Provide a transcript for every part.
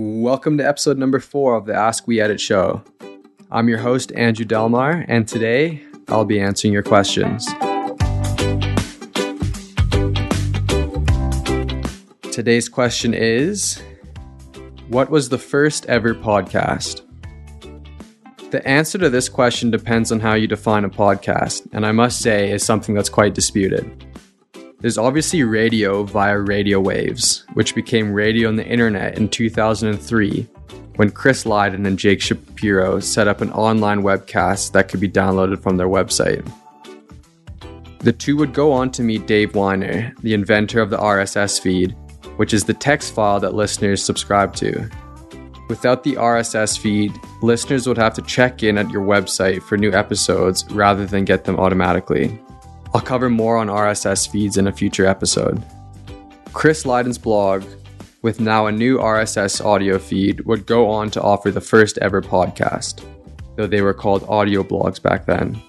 Welcome to episode number four of the Ask We Edit show. I'm your host, Andrew Delmar, and today I'll be answering your questions. Today's question is What was the first ever podcast? The answer to this question depends on how you define a podcast, and I must say is something that's quite disputed. There's obviously radio via radio waves, which became radio on the internet in 2003 when Chris Lydon and Jake Shapiro set up an online webcast that could be downloaded from their website. The two would go on to meet Dave Winer, the inventor of the RSS feed, which is the text file that listeners subscribe to. Without the RSS feed, listeners would have to check in at your website for new episodes rather than get them automatically. I'll cover more on RSS feeds in a future episode. Chris Lydon's blog, with now a new RSS audio feed, would go on to offer the first ever podcast, though they were called audio blogs back then.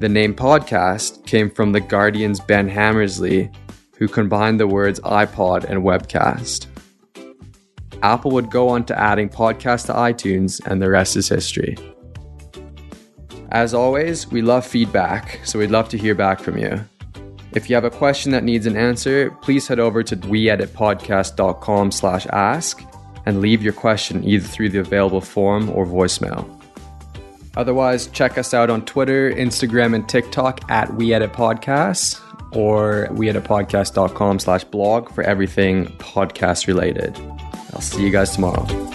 The name podcast came from The Guardian's Ben Hammersley, who combined the words iPod and webcast. Apple would go on to adding podcast to iTunes, and the rest is history. As always, we love feedback, so we'd love to hear back from you. If you have a question that needs an answer, please head over to weeditpodcast.com slash ask and leave your question either through the available form or voicemail. Otherwise, check us out on Twitter, Instagram, and TikTok at weeditpodcasts or weeditpodcast.com slash blog for everything podcast related. I'll see you guys tomorrow.